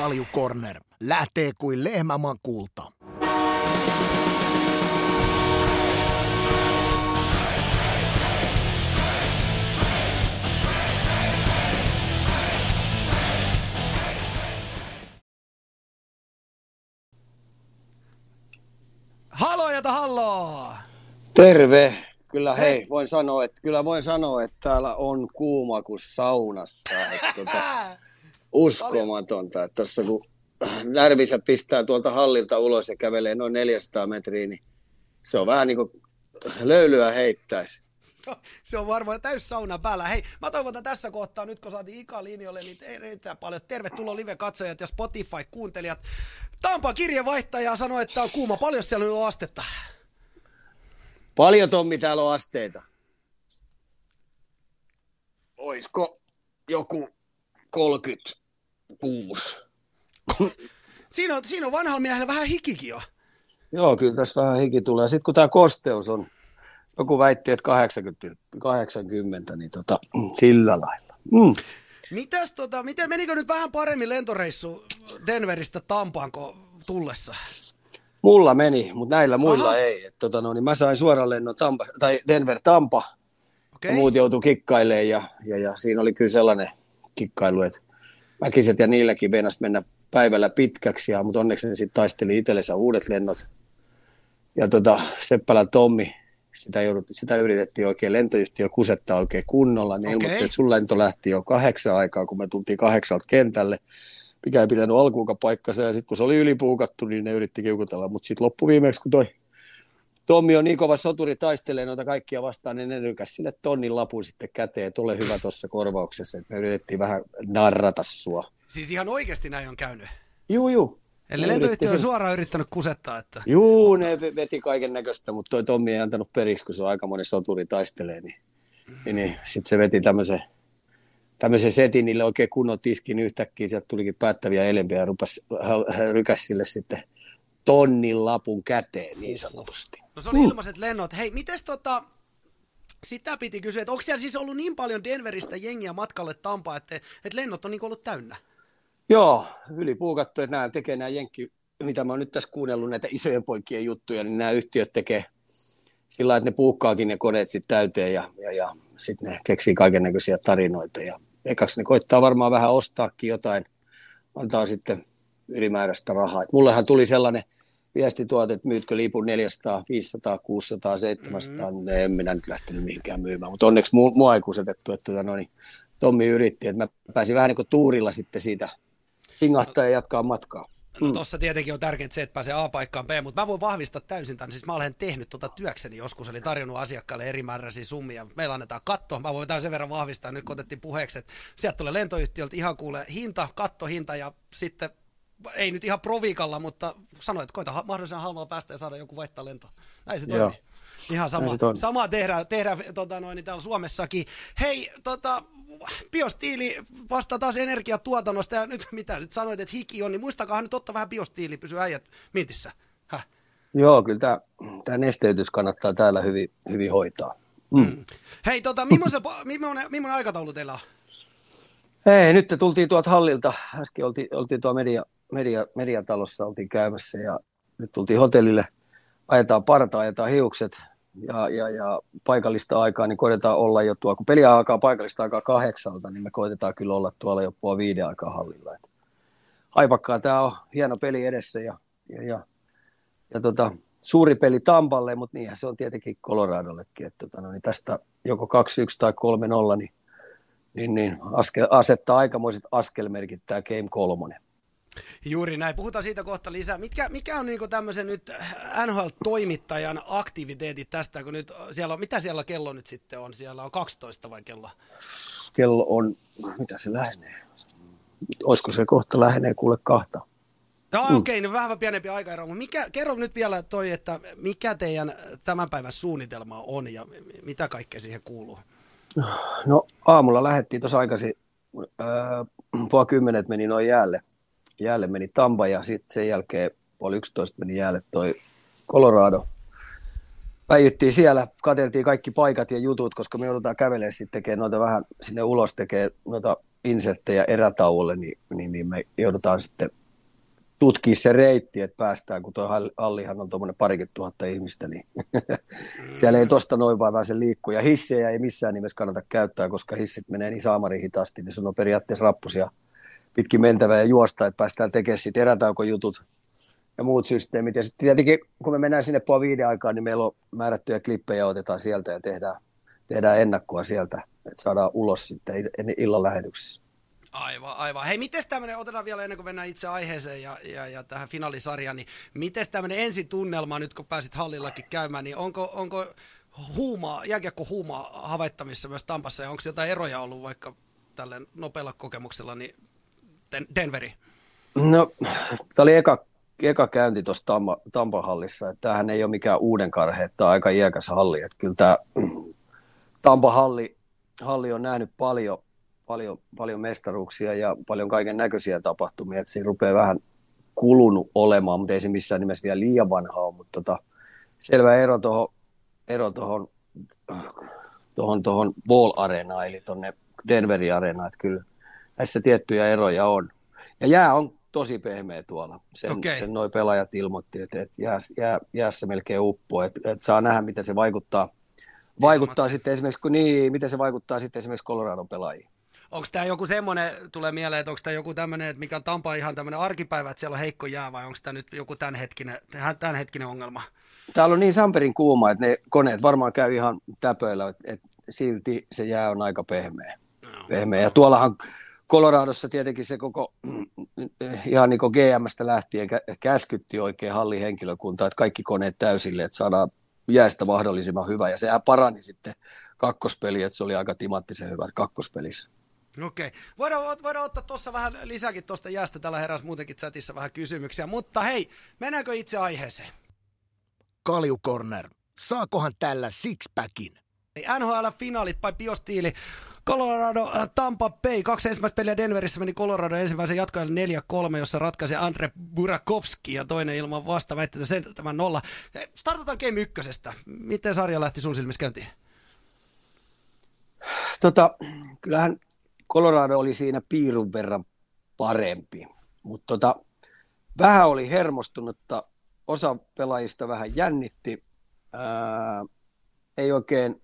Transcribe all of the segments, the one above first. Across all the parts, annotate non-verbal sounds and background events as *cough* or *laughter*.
kaljukorner lähtee kuin lehmäman kulta. Halojata halloa! Terve! Kyllä hei, hei, voin sanoa, että, kyllä voin sanoa, että täällä on kuuma kuin saunassa. Että, tuota, *laughs* uskomatonta, että tässä kun närvisä pistää tuolta hallilta ulos ja kävelee noin 400 metriä, niin se on vähän niin kuin löylyä heittäisi. Se on varmaan täys sauna päällä. Hei, mä toivotan tässä kohtaa, nyt kun saatiin Ika linjoille, niin erittäin paljon. Tervetuloa live-katsojat ja Spotify-kuuntelijat. Tampa kirjeenvaihtaja sanoi, että on kuuma. Paljon siellä on astetta? Paljon Tommi täällä on asteita. Oisko joku 36? siinä, on, siinä on vanhalla miehellä vähän hikikin jo. Joo, kyllä tässä vähän hiki tulee. Sitten kun tämä kosteus on, joku väitti, että 80, 80 niin tota, sillä lailla. Mm. Mitäs, tota, miten menikö nyt vähän paremmin lentoreissu Denveristä Tampaanko tullessa? Mulla meni, mutta näillä muilla Aha. ei. Et, tota, no, niin mä sain suoran lennon Tampa, tai Denver-Tampa. Okay. muut joutuu kikkailemaan ja, ja, ja, siinä oli kyllä sellainen kikkailu, että väkiset ja niilläkin venas mennä päivällä pitkäksi, ja, mutta onneksi ne sitten taisteli itsellensä uudet lennot. Ja tota, Seppälä Tommi, sitä, joudut, sitä yritettiin oikein lentoyhtiö kusettaa oikein kunnolla, niin okay. ilmoitti, että sun lento lähti jo kahdeksan aikaa, kun me tultiin kahdeksalta kentälle mikä ei pitänyt alkuunkaan paikkansa, ja sitten kun se oli ylipuukattu, niin ne yritti kiukutella, mutta sitten loppuviimeksi, kun toi Tommi on niin kova soturi taistelee noita kaikkia vastaan, niin ne rykäsi sille tonnin lapun sitten käteen, ole hyvä tuossa korvauksessa, että me yritettiin vähän narrata sua. Siis ihan oikeasti näin on käynyt? Juu, juu. Eli lentoyhtiö on suoraan yrittänyt kusettaa, että... Juu, ne veti kaiken näköistä, mutta toi Tommi ei antanut periksi, kun se on aika monen soturi taistelee, niin, niin, niin sitten se veti tämmöisen tämmöisen setin niille oikein kunnon tiskin yhtäkkiä, sieltä tulikin päättäviä elempiä ja rupas, rykäs sille sitten tonnin lapun käteen niin sanotusti. No se oli ilmaiset lennot. Hei, mites tota, sitä piti kysyä, että onko siellä siis ollut niin paljon Denveristä jengiä matkalle Tampaa, että, että lennot on niin ollut täynnä? Joo, puukattu, että nämä tekee nämä jenkki, mitä mä oon nyt tässä kuunnellut näitä isojen poikien juttuja, niin nämä yhtiöt tekee sillä että ne puukkaakin ne koneet sitten täyteen ja, ja, ja sitten ne keksii kaiken näköisiä tarinoita ja ekaksi ne koittaa varmaan vähän ostaakin jotain, antaa sitten ylimääräistä rahaa. Et mullehan tuli sellainen viesti tuolta, että myytkö lipun 400, 500, 600, 700, mm-hmm. en minä nyt lähtenyt mihinkään myymään, mutta onneksi mu- mua ei kusetettu, että tota, no niin, Tommi yritti, että mä pääsin vähän niin kuin tuurilla sitten siitä singahtaa ja jatkaa matkaa. No mm. tossa tietenkin on tärkeintä se, että pääsee A-paikkaan B, mutta mä voin vahvistaa täysin tämän. Siis mä olen tehnyt tota työkseni joskus, eli tarjonnut asiakkaalle eri määräisiä summia. Meillä annetaan katto. Mä voin tämän sen verran vahvistaa, nyt kun otettiin puheeksi, että sieltä tulee lentoyhtiöltä ihan kuule hinta, kattohinta ja sitten ei nyt ihan proviikalla, mutta sanoit, että koita mahdollisimman halvalla päästä ja saada joku vaihtaa lento. Näin se toimii. Joo. Ihan sama, sama tehdään, tehdään tota noin, niin täällä Suomessakin. Hei, tota, biostiili vastaa taas energiatuotannosta ja nyt mitä nyt sanoit, että hiki on, niin muistakahan nyt ottaa vähän biostiili, pysy äijät mintissä. Häh? Joo, kyllä tämä, tämä nesteytys kannattaa täällä hyvin, hyvin hoitaa. Mm. Mm. Hei, tota, millainen, millainen, millainen aikataulu teillä on? Hei, nyt tultiin tuolta hallilta. Äsken oltiin, oltiin tuolla media, media, mediatalossa oltiin käymässä ja nyt tultiin hotellille. Ajetaan parta, ajetaan hiukset, ja, ja, ja paikallista aikaa, niin koitetaan olla jo tuo, kun peli alkaa paikallista aikaa kahdeksalta, niin me koitetaan kyllä olla tuolla jo puoli viiden aikaa hallilla. Et haipakkaa, tämä on hieno peli edessä ja, ja, ja, ja tota, suuri peli Tampalle, mutta niinhän se on tietenkin Coloradollekin, että tota, no, niin tästä joko 2-1 tai 3-0, niin, niin, niin askel, asettaa aikamoiset askelmerkit tämä Game 3. Juuri näin. Puhutaan siitä kohta lisää. Mikä, mikä on niinku tämmöisen nyt NHL-toimittajan aktiviteetit tästä, kun nyt siellä on, mitä siellä kello nyt sitten on? Siellä on 12 vai kello? Kello on, mitä se lähenee? Olisiko se kohta lähenee kuule kahta? No mm. okei, okay, niin vähän pienempi aikaero, mutta mikä, kerro nyt vielä toi, että mikä teidän tämän päivän suunnitelma on ja mitä kaikkea siihen kuuluu? No aamulla lähdettiin tuossa aikaisin, äh, puoli kymmenet meni noin jäälle jäälle meni Tampa ja sitten sen jälkeen puoli 11 meni jäälle toi Colorado. Päijyttiin siellä, katseltiin kaikki paikat ja jutut, koska me joudutaan kävelemään sitten tekemään noita vähän sinne ulos tekee noita inserttejä erätauolle, niin, niin, niin me joudutaan sitten tutkia se reitti, että päästään, kun tuo hallihan on tuommoinen parikymmentä tuhatta ihmistä, niin *laughs* siellä ei tosta noin vaan pääse liikkua. Ja hissejä ei missään nimessä kannata käyttää, koska hissit menee niin saamari hitaasti, niin se on periaatteessa rappusia pitkin mentävä ja juosta, että päästään tekemään sitten erätaukojutut ja muut systeemit. Ja sitten tietenkin, kun me mennään sinne puoli viiden aikaan, niin meillä on määrättyjä klippejä, otetaan sieltä ja tehdään, tehdään ennakkoa sieltä, että saadaan ulos sitten illan lähetyksessä. Aivan, aivan. Hei, miten tämmöinen, otetaan vielä ennen kuin mennään itse aiheeseen ja, ja, ja tähän finaalisarjaan, niin miten tämmöinen ensitunnelma nyt, kun pääsit hallillakin käymään, niin onko, onko huumaa, jääkiekko huumaa havaittavissa myös Tampassa, ja onko jotain eroja ollut vaikka tälle nopealla kokemuksella, niin Denveri? No, tämä oli eka, eka käynti tuossa Tampa, Tampan hallissa, että tämähän ei ole mikään uuden karhe, tämä on aika iäkäs halli, että kyllä tämä Tampa halli, halli on nähnyt paljon, paljon, paljon mestaruuksia ja paljon kaiken näköisiä tapahtumia, että siinä rupeaa vähän kulunut olemaan, mutta ei se missään nimessä vielä liian vanha ole, mutta tota, selvä ero tuohon ero tohon, tohon, tohon Ball Areenaan, eli tuonne Denverin Areenaan, että kyllä näissä tiettyjä eroja on. Ja jää on tosi pehmeä tuolla. Sen, okay. sen noi pelaajat ilmoitti, että, että jää, jää, jäässä melkein uppo, että, että saa nähdä, miten se vaikuttaa, vaikuttaa sitten esimerkiksi, kun, niin, miten se vaikuttaa sitten esimerkiksi Coloradon pelaajiin. Onko tämä joku semmoinen, tulee mieleen, että onko tämä joku tämmöinen, että mikä on Tampa ihan tämmöinen arkipäivä, että siellä on heikko jää, vai onko tämä nyt joku tämänhetkinen, tämänhetkinen ongelma? Täällä on niin samperin kuuma, että ne koneet varmaan käy ihan täpöillä, että, että silti se jää on aika pehmeä. No, pehmeä. Ja tuollahan Coloradossa tietenkin se koko, *clears throat* ihan niin kuin GMstä lähtien käskytti oikein hallin henkilökunta, että kaikki koneet täysille, että saadaan jäästä mahdollisimman hyvä. Ja sehän parani sitten kakkospeli, että se oli aika timattisen hyvä kakkospelissä. Okei. Okay. Voidaan, voidaan ottaa tuossa vähän lisäkin tuosta jäästä. Täällä heräsi muutenkin chatissa vähän kysymyksiä. Mutta hei, mennäänkö itse aiheeseen? Kalju Corner. Saakohan tällä sixpackin? NHL-finaalit by Biostiili. Colorado, äh, Tampa Bay, kaksi ensimmäistä peliä Denverissä meni Colorado ensimmäisen jatkoajan 4-3, jossa ratkaisi Andre Burakovski ja toinen ilman vasta väitteitä sen tämän nolla. Startataan Game ykkösestä. Miten sarja lähti sun silmissä käyntiin? Tota, kyllähän Colorado oli siinä piirun verran parempi, mutta tota, vähän oli hermostunutta, osa pelaajista vähän jännitti, ää, ei oikein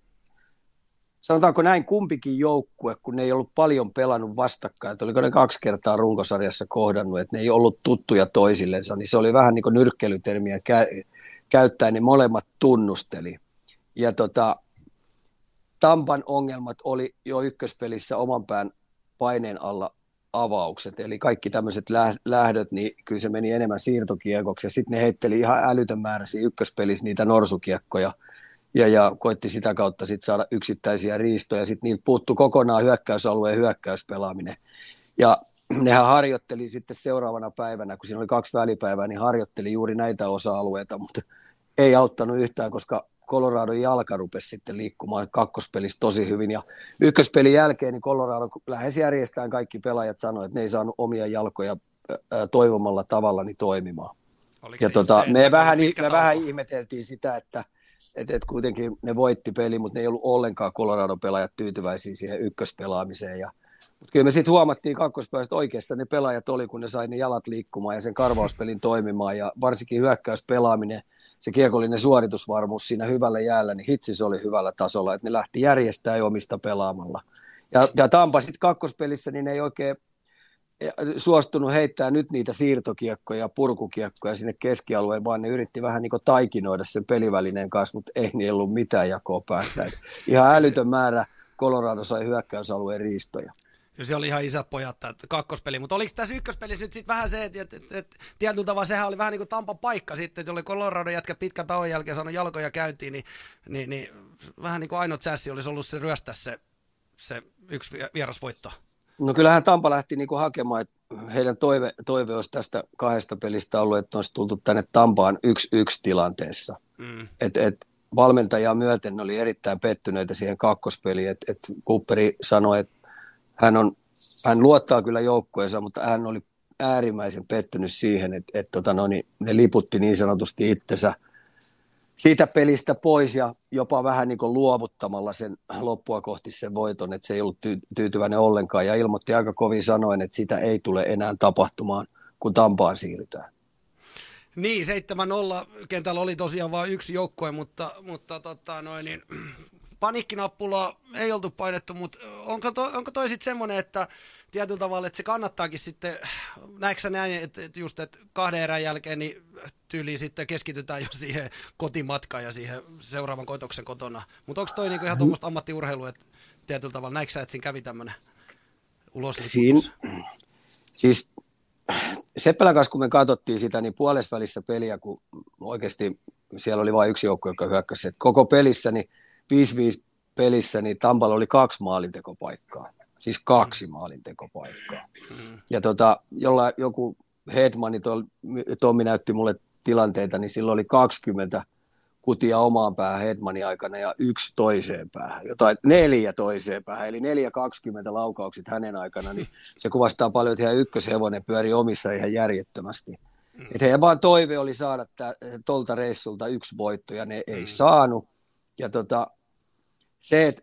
sanotaanko näin kumpikin joukkue, kun ne ei ollut paljon pelannut vastakkain, että oliko ne kaksi kertaa runkosarjassa kohdannut, että ne ei ollut tuttuja toisillensa, niin se oli vähän niin kuin nyrkkelytermiä kä- käyttäen, niin molemmat tunnusteli. Ja tota, Tampan ongelmat oli jo ykköspelissä oman pään paineen alla avaukset, eli kaikki tämmöiset lähdöt, niin kyllä se meni enemmän siirtokiekoksi, ja sitten ne heitteli ihan älytön määrä ykköspelissä niitä norsukiekkoja – ja, ja koitti sitä kautta sit saada yksittäisiä riistoja. Sitten niiltä puuttu kokonaan hyökkäysalueen hyökkäyspelaaminen. Ja nehän harjoitteli sitten seuraavana päivänä, kun siinä oli kaksi välipäivää, niin harjoitteli juuri näitä osa-alueita, mutta ei auttanut yhtään, koska Colorado jalka rupesi sitten liikkumaan kakkospelissä tosi hyvin. Ja ykköspelin jälkeen niin Colorado lähes järjestään kaikki pelaajat sanoivat, että ne ei saanut omia jalkoja toivomalla tavalla niin toimimaan. Oliko ja tota, se, me, vähän, me vähän ihmeteltiin sitä, että – että et kuitenkin ne voitti peli, mutta ne ei ollut ollenkaan Coloradon pelaajat tyytyväisiä siihen ykköspelaamiseen. Ja, mutta kyllä me sitten huomattiin kakkospäästä oikeassa ne pelaajat oli, kun ne sai ne jalat liikkumaan ja sen karvauspelin toimimaan ja varsinkin hyökkäyspelaaminen, se kiekollinen suoritusvarmuus siinä hyvällä jäällä, niin hitsi se oli hyvällä tasolla, että ne lähti järjestämään omista pelaamalla. Ja, ja Tampa sitten kakkospelissä, niin ne ei oikein suostunut heittää nyt niitä siirtokiekkoja, purkukiekkoja sinne keskialueen, vaan ne yritti vähän niin taikinoida sen pelivälineen kanssa, mutta ei niin ollut mitään jakoa päästä. Et ihan *laughs* älytön määrä Colorado sai hyökkäysalueen riistoja. Kyllä se oli ihan isät pojat tämä kakkospeli, mutta oliko tässä ykköspelissä nyt sitten vähän se, että, että, että, että tietyllä tavalla sehän oli vähän niin kuin Tampan paikka sitten, että oli Colorado jätkä pitkän tauon jälkeen saanut jalkoja käyntiin, niin, niin, niin vähän niin kuin ainoa chassi olisi ollut se ryöstä se, se yksi vierasvoitto. No kyllähän Tampa lähti niinku hakemaan, että heidän toive, toive olisi tästä kahdesta pelistä ollut, että olisi tultu tänne Tampaan yksi-yksi tilanteessa. Mm. Et, et valmentajaa myöten ne oli erittäin pettyneitä siihen kakkospeliin, että et Cooperi sanoi, että hän, on, hän luottaa kyllä joukkueensa, mutta hän oli äärimmäisen pettynyt siihen, että et tota no, niin ne liputti niin sanotusti itsensä siitä pelistä pois ja jopa vähän niin kuin luovuttamalla sen loppua kohti sen voiton, että se ei ollut ty- tyytyväinen ollenkaan ja ilmoitti aika kovin sanoen, että sitä ei tule enää tapahtumaan, kun Tampaan siirrytään. Niin, 7-0 kentällä oli tosiaan vain yksi joukkue, mutta, mutta tota, noin, niin, panikkinappulaa ei oltu painettu, mutta onko, to, onko toi sitten semmoinen, että tietyllä tavalla, että se kannattaakin sitten, näetkö näin, että, että just että kahden erän jälkeen niin tyyliin sitten keskitytään jo siihen kotimatkaan ja siihen seuraavan koitoksen kotona. Mutta onko toi niinku ihan tuommoista ammattiurheilua, että tietyllä tavalla, näetkö sä, että siinä kävi tämmöinen ulos? Siin, siis Seppälän kanssa, kun me katsottiin sitä, niin puolesvälissä peliä, kun oikeasti siellä oli vain yksi joukko, joka hyökkäsi. että koko pelissä, niin 5-5 pelissä, niin Tampalla oli kaksi maalintekopaikkaa. Siis kaksi mm. maalintekopaikkaa. Mm. Ja tota, jolla joku Hedmani, Tommi näytti mulle tilanteita, niin silloin oli 20 kutia omaan päähän Hedmanin aikana ja yksi toiseen päähän, jotain neljä toiseen päähän, eli neljä 20 laukaukset hänen aikana, niin *laughs* se kuvastaa paljon, että ihan ykköshevonen pyöri omissa ihan järjettömästi. Mm. Että heidän vaan toive oli saada tuolta reissulta yksi voitto, ja ne ei saanut. Ja tota, se, että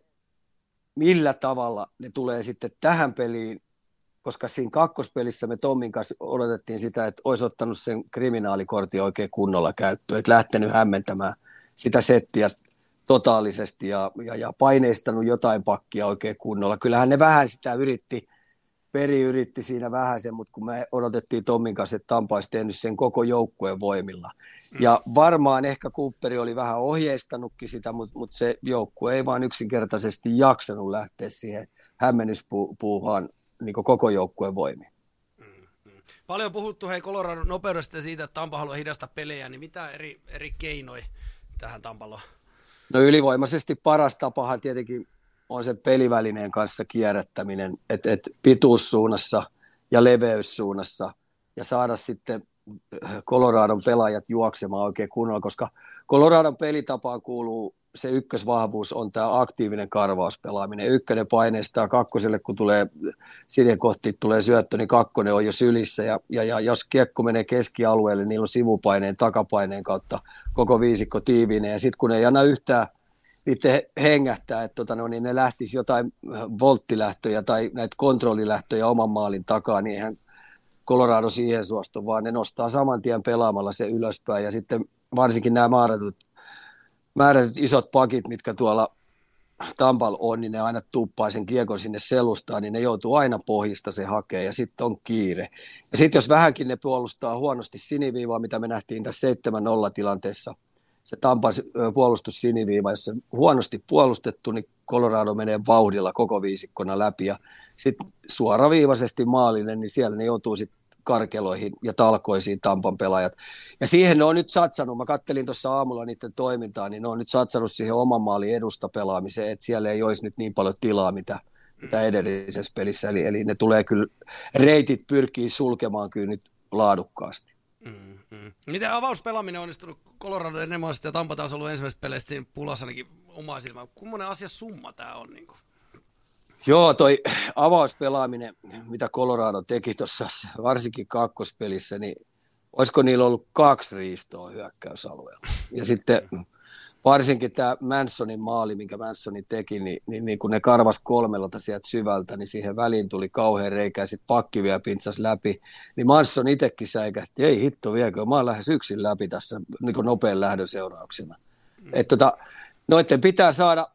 millä tavalla ne tulee sitten tähän peliin, koska siinä kakkospelissä me Tommin kanssa odotettiin sitä, että olisi ottanut sen kriminaalikortin oikein kunnolla käyttöön, että lähtenyt hämmentämään sitä settiä totaalisesti ja, ja, ja paineistanut jotain pakkia oikein kunnolla. Kyllähän ne vähän sitä yritti, Peri yritti siinä vähän sen, mutta kun me odotettiin Tommin kanssa, että Tampa olisi tehnyt sen koko joukkueen voimilla. Ja varmaan ehkä Cooperi oli vähän ohjeistanutkin sitä, mutta, mutta se joukkue ei vaan yksinkertaisesti jaksanut lähteä siihen hämmennyspuuhaan niin koko joukkueen voimiin. Paljon puhuttu hei Colorado nopeudesta ja siitä, että Tampa haluaa hidastaa pelejä, niin mitä eri, eri keinoja tähän Tampaloon? No ylivoimaisesti paras tapahan tietenkin on se pelivälineen kanssa kierrättäminen, että et pituussuunnassa ja leveyssuunnassa ja saada sitten Coloradon pelaajat juoksemaan oikein kunnolla, koska Coloradon pelitapaan kuuluu se ykkösvahvuus on tämä aktiivinen karvauspelaaminen. Ykkönen paineistaa kakkoselle, kun tulee sinne kohti tulee syöttö, niin kakkonen on jo sylissä. Ja, ja, ja jos kiekko menee keskialueelle, niin niillä on sivupaineen, takapaineen kautta koko viisikko tiiviinen. Ja sitten kun ei anna yhtään itse hengähtää, että tota, no, niin ne lähtisi jotain volttilähtöjä tai näitä kontrollilähtöjä oman maalin takaa, niin eihän Colorado siihen suostu, vaan ne nostaa saman tien pelaamalla se ylöspäin. Ja sitten varsinkin nämä määrätyt, määrätyt isot pakit, mitkä tuolla Tampal on, niin ne aina tuppaa sen kiekon sinne selustaan, niin ne joutuu aina pohjista se hakee ja sitten on kiire. Ja sitten jos vähänkin ne puolustaa huonosti siniviivaa, mitä me nähtiin tässä 7-0 tilanteessa, se Tampan puolustus siniviiva, jos se huonosti puolustettu, niin Colorado menee vauhdilla koko viisikkona läpi ja sitten suoraviivaisesti maalinen, niin siellä ne joutuu sitten karkeloihin ja talkoisiin Tampan pelaajat. Ja siihen ne on nyt satsannut, mä kattelin tuossa aamulla niiden toimintaa, niin ne on nyt satsannut siihen oman maalin edusta pelaamiseen, että siellä ei olisi nyt niin paljon tilaa, mitä, mitä edellisessä pelissä. Eli, eli ne tulee kyllä, reitit pyrkii sulkemaan kyllä nyt laadukkaasti. Mm, mm. Miten avauspelaaminen on onnistunut Colorado Enemasta ja Tampa taas ollut ensimmäisestä peleistä siinä pulassa ainakin omaa silmää. Kummonen asia summa tämä on? Niin kuin? Joo, toi avauspelaaminen, mitä Colorado teki tuossa varsinkin kakkospelissä, niin olisiko niillä ollut kaksi riistoa hyökkäysalueella. Ja sitten varsinkin tämä Mansonin maali, minkä Mansoni teki, niin, niin, niin kun ne karvas kolmelta sieltä syvältä, niin siihen väliin tuli kauhean reikä ja sitten pakki vielä pintsas läpi. Niin Manson itsekin säikähti, ei hitto viekö, mä oon lähes yksin läpi tässä niin nopean lähdön seurauksena. Mm. Että tota, noiden pitää saada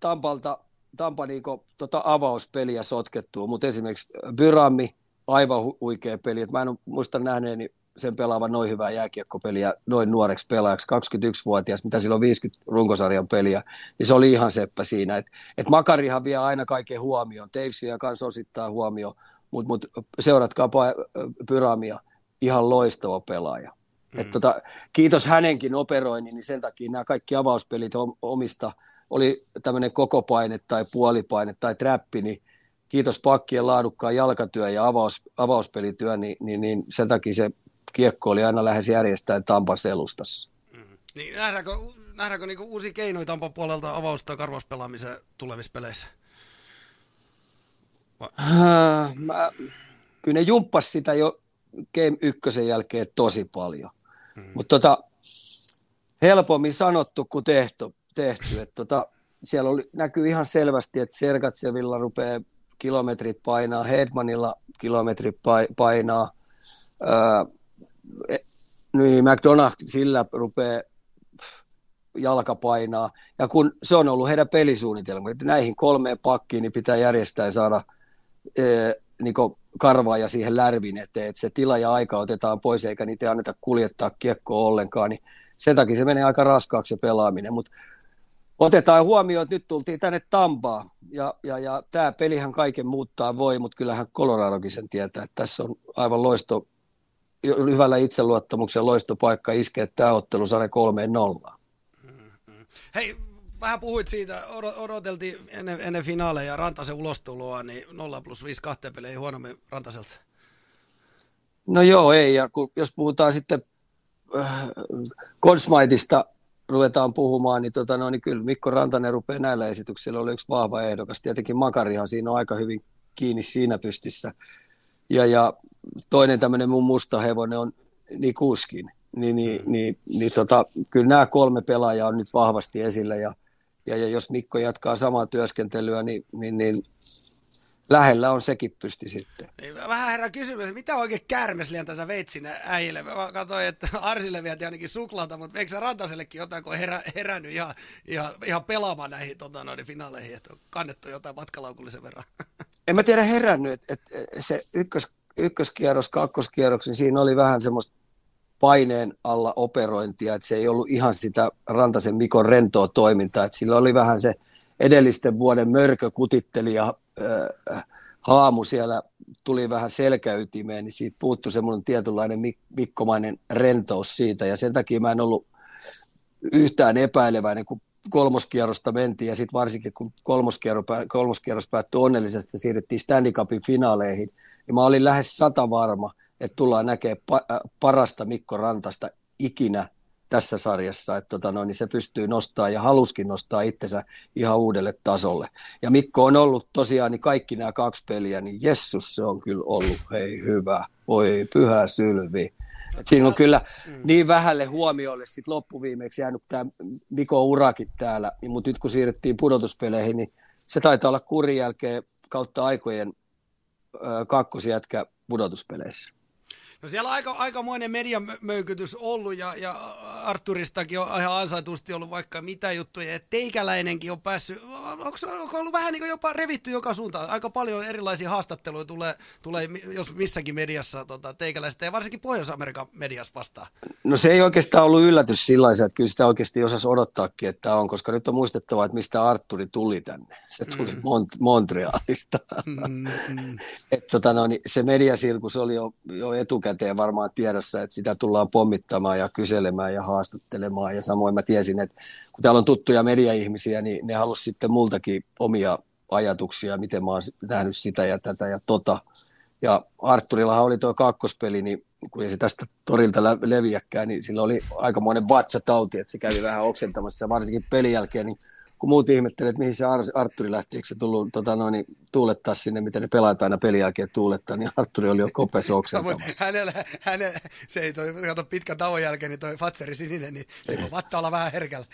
Tampalta Tampa niinku, tota avauspeliä sotkettua, mutta esimerkiksi Byrammi, aivan hu- huikea peli. Et mä en muista nähneeni sen pelaavan noin hyvää jääkiekkopeliä noin nuoreksi pelaajaksi, 21-vuotias, mitä silloin 50 runkosarjan peliä, niin se oli ihan seppä siinä. Et, et Makarihan vie aina kaiken huomioon, vie kanssa osittain huomioon, mutta mut seuratkaa Pyramia, ihan loistava pelaaja. Mm. Et tota, kiitos hänenkin operoinnin, niin sen takia nämä kaikki avauspelit omista – oli tämmöinen kokopaine tai puolipaine tai trappi, niin kiitos pakkien laadukkaan jalkatyö ja avaus, avauspelityö, niin, niin, niin sen takia se kiekko oli aina lähes järjestään Tampan selustassa. Mm. Niin, nähdäänkö, nähdäänkö niinku uusi keinoja Tampan puolelta avausta ja karvauspelaamiseen tulevissa peleissä? Äh, mä, kyllä ne jumppas sitä jo Game ykkösen jälkeen tosi paljon. Mm. Mutta tota, helpommin sanottu kuin tehty. tehty. Et tota, siellä oli, näkyy ihan selvästi, että Sergatsevilla rupeaa kilometrit painaa, Hedmanilla kilometrit painaa, öö, niin McDonough sillä rupeaa jalka painaa. Ja kun se on ollut heidän pelisuunnitelma, että näihin kolmeen pakkiin niin pitää järjestää saada ee, niin karvaa ja siihen lärvin eteen, että se tila ja aika otetaan pois eikä niitä anneta kuljettaa kiekkoa ollenkaan, niin sen takia se menee aika raskaaksi se pelaaminen. Mutta otetaan huomioon, että nyt tultiin tänne Tampaa ja, ja, ja tämä pelihän kaiken muuttaa voi, mutta kyllähän Coloradokin sen tietää, että tässä on aivan loisto, hyvällä itseluottamuksen loistopaikka iskeä tämä ottelu nollaan. Mm-hmm. Hei, vähän puhuit siitä, odoteltiin ennen, ennen finaaleja Rantasen ulostuloa, niin 0 plus 5 kahteen peleihin huonommin Rantaselta. No joo, ei, ja kun, jos puhutaan sitten äh, Consmaitista ruvetaan puhumaan, niin, tota, no, niin kyllä Mikko Rantanen rupeaa näillä esityksillä, oli yksi vahva ehdokas. Tietenkin Makarihan siinä on aika hyvin kiinni siinä pystissä. Ja, ja toinen tämmöinen mun musta hevonen on Nikuskin. Niin, niin, mm. niin, niin tota, kyllä nämä kolme pelaajaa on nyt vahvasti esillä ja, ja, ja jos Mikko jatkaa samaa työskentelyä, niin, niin, niin lähellä on sekin pysti sitten. Niin, vähän herra kysymys, mitä oikein kärmesliän tässä veit sinne äijille? Mä katsoin, että Arsille vietiin ainakin suklaata, mutta eikö sä Rantasellekin jotain, kun on herä, herännyt ihan, ihan, ihan pelaamaan näihin tota, noin finaaleihin, että on kannettu jotain matkalaukullisen verran? En mä tiedä herännyt, että, että se ykkös, ykköskierros, kakkoskierroksen, siinä oli vähän semmoista paineen alla operointia, että se ei ollut ihan sitä Rantasen Mikon rentoa toimintaa, että sillä oli vähän se edellisten vuoden mörkö kutitteli ja äh, haamu siellä tuli vähän selkäytimeen, niin siitä puuttui semmoinen tietynlainen mikkomainen rentous siitä, ja sen takia mä en ollut yhtään epäileväinen, kun kolmoskierrosta mentiin, ja sitten varsinkin kun kolmoskierros, kolmoskierros päättyi onnellisesti siirryttiin Stanley Cupin finaaleihin, niin mä olin lähes sata varma, että tullaan näkemään pa- parasta Mikko Rantasta ikinä tässä sarjassa, että tota noin, niin se pystyy nostamaan ja haluskin nostaa itsensä ihan uudelle tasolle. Ja Mikko on ollut tosiaan niin kaikki nämä kaksi peliä, niin Jessus se on kyllä ollut, hei hyvä, oi pyhä sylvi. Et siinä on kyllä mm. niin vähälle huomioille sit loppuviimeksi jäänyt tämä Mikko Urakin täällä, mutta nyt kun siirrettiin pudotuspeleihin, niin se taitaa olla kurin jälkeen kautta aikojen kakkosjätkä pudotuspeleissä. No siellä on aika, aikamoinen mediamöykytys ollut ja, ja Arturistakin on ihan ansaitusti ollut vaikka mitä juttuja. Ja teikäläinenkin on päässyt, onko, onko ollut vähän niin kuin jopa revitty joka suuntaan? Aika paljon erilaisia haastatteluja tulee, tulee jos missäkin mediassa tota, teikäläistä ja varsinkin Pohjois-Amerikan mediassa vastaan. No se ei oikeastaan ollut yllätys sillä että kyllä sitä oikeasti osasi odottaakin, että on, koska nyt on muistettava, että mistä Arturi tuli tänne. Se tuli mm. Mont- Montrealista. Mm, mm. *laughs* Et, tota, no, niin se mediasirkus oli jo, jo etukäteen etukäteen varmaan tiedossa, että sitä tullaan pommittamaan ja kyselemään ja haastattelemaan. Ja samoin mä tiesin, että kun täällä on tuttuja mediaihmisiä, niin ne halusivat sitten multakin omia ajatuksia, miten mä oon nähnyt sitä ja tätä ja tota. Ja Arturillahan oli tuo kakkospeli, niin kun ei se tästä torilta leviäkään, niin sillä oli aikamoinen vatsatauti, että se kävi vähän oksentamassa, varsinkin pelin jälkeen, niin kun muut ihmettelee, että mihin se Arturi lähti, eikö se tullut tota, noin, niin, tuulettaa sinne, miten ne pelaat aina pelin jälkeen tuulettaa, niin Arturi oli jo kopes oksentamassa. hänellä, hänellä, se ei toi, kato pitkän tauon jälkeen, niin toi Fatseri sininen, niin se voi vatta olla vähän herkällä.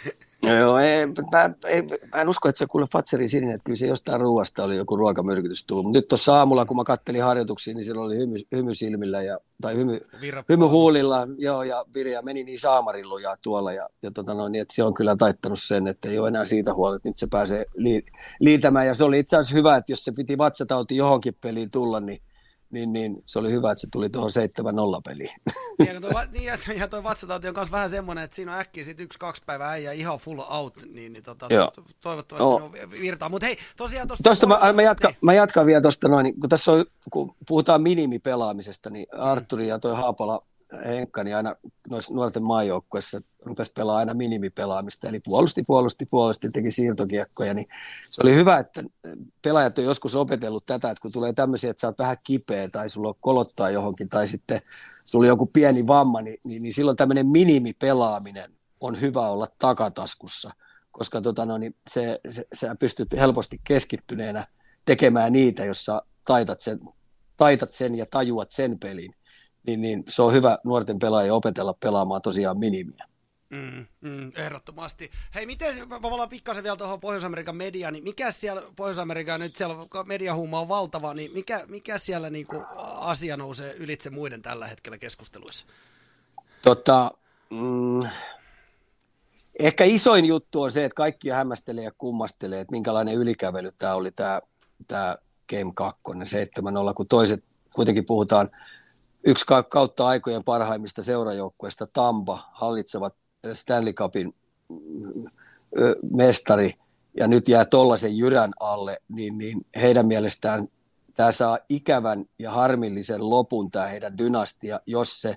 Joo, ei, mä, ei, mä en usko, että se kuule Fatseri sininen, että kyllä se jostain ruoasta oli joku ruokamyrkytys tullut. Mutta nyt tuossa aamulla, kun mä kattelin harjoituksia, niin siellä oli hymy, hymy silmillä ja, tai hymy, hymy huulilla, joo, ja Virja meni niin saamarilluja tuolla, ja, ja tota noin, niin, että se on kyllä taittanut sen, että ei ole enää siitä huolta, että nyt se pääsee li, liitämään, ja se oli itse asiassa hyvä, että jos se piti vatsatauti johonkin peliin tulla, niin niin, niin se oli hyvä, että se tuli tuohon 7-0 peliin. Ja toi, niin, ja, ja toi vatsatauti on myös vähän semmoinen, että siinä on äkkiä sit yksi-kaksi päivää äijä ihan full out, niin, niin tota, toivottavasti no. ne virtaa. Mutta hei, tosiaan tuosta... Tosta mä, mä, jatka, niin. mä jatkan vielä tuosta noin, kun tässä on, kun puhutaan minimipelaamisesta, niin Arturi ja toi Haapala Henkka, niin aina noissa nuorten maajoukkuessa rupesi pelaa aina minimipelaamista, eli puolusti, puolusti, puolusti, teki siirtokiekkoja, niin se oli hyvä, että pelaajat on joskus opetellut tätä, että kun tulee tämmöisiä, että sä oot vähän kipeä tai sulla on kolottaa johonkin tai sitten sulla on joku pieni vamma, niin, niin, niin silloin tämmöinen minimipelaaminen on hyvä olla takataskussa, koska tota, no, niin se, se, sä pystyt helposti keskittyneenä tekemään niitä, jos sä taitat sen, taitat sen ja tajuat sen pelin niin, niin se on hyvä nuorten pelaajia opetella pelaamaan tosiaan minimiä. Mm, mm, ehdottomasti. Hei, miten, mä palaan pikkasen vielä tuohon Pohjois-Amerikan mediaan, niin mikä siellä Pohjois-Amerikan, nyt siellä mediahuuma on valtava, niin mikä, mikä siellä niin kuin, asia nousee ylitse muiden tällä hetkellä keskusteluissa? Tota, mm, ehkä isoin juttu on se, että kaikki hämmästelee ja kummastelee, että minkälainen ylikävely tämä oli tämä, tämä Game 2, 7-0, kun toiset kuitenkin puhutaan yksi kautta aikojen parhaimmista seurajoukkueista, Tampa, hallitsevat Stanley Cupin mestari, ja nyt jää tollaisen jyrän alle, niin, niin heidän mielestään tämä saa ikävän ja harmillisen lopun tämä heidän dynastia, jos se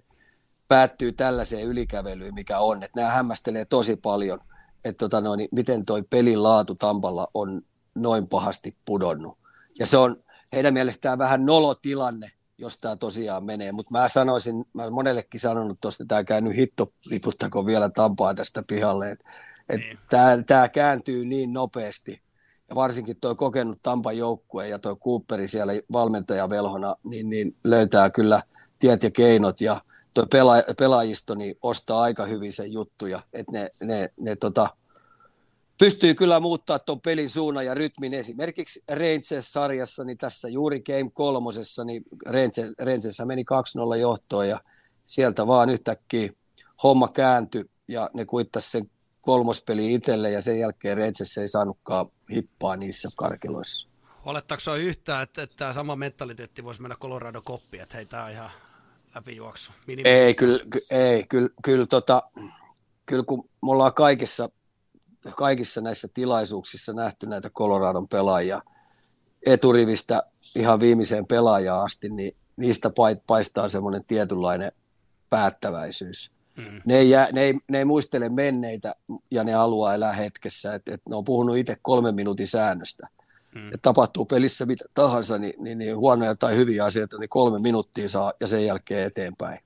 päättyy tällaiseen ylikävelyyn, mikä on. Että nämä hämmästelee tosi paljon, että tota noin, miten toi pelin laatu Tampalla on noin pahasti pudonnut. Ja se on heidän mielestään vähän nolotilanne, jos tämä tosiaan menee. Mutta mä sanoisin, mä olen monellekin sanonut tuosta, että tämä käynyt hitto, liputtako vielä Tampaa tästä pihalle. Että et niin. tämä kääntyy niin nopeasti. Ja varsinkin tuo kokenut Tampan joukkue ja tuo Cooperi siellä valmentajavelhona, niin, niin löytää kyllä tiet ja keinot. Ja tuo pela- pelaajistoni niin ostaa aika hyvin sen juttuja, että ne, ne, ne tota, pystyy kyllä muuttaa tuon pelin suunnan ja rytmin. Esimerkiksi Rangers-sarjassa, niin tässä juuri Game kolmosessa, niin Rangers meni 2-0 johtoon ja sieltä vaan yhtäkkiä homma kääntyi ja ne kuittasi sen kolmospeli itselle ja sen jälkeen Rangers ei saanutkaan hippaa niissä karkiloissa. Olettaako yhtään, että, että tämä sama mentaliteetti voisi mennä Colorado koppiin, että hei, tämä on ihan läpijuoksu? Minimi. Ei, kyllä, ei, kyllä, kyllä, tota, kyllä kun me ollaan kaikissa kaikissa näissä tilaisuuksissa nähty näitä Coloradon pelaajia eturivistä ihan viimeiseen pelaajaan asti, niin niistä paistaa semmoinen tietynlainen päättäväisyys. Mm. Ne, ei jää, ne, ei, ne ei muistele menneitä ja ne haluaa elää hetkessä. Et, et ne on puhunut itse kolmen minuutin säännöstä. Mm. Et tapahtuu pelissä mitä tahansa, niin, niin, niin huonoja tai hyviä asioita, niin kolme minuuttia saa ja sen jälkeen eteenpäin.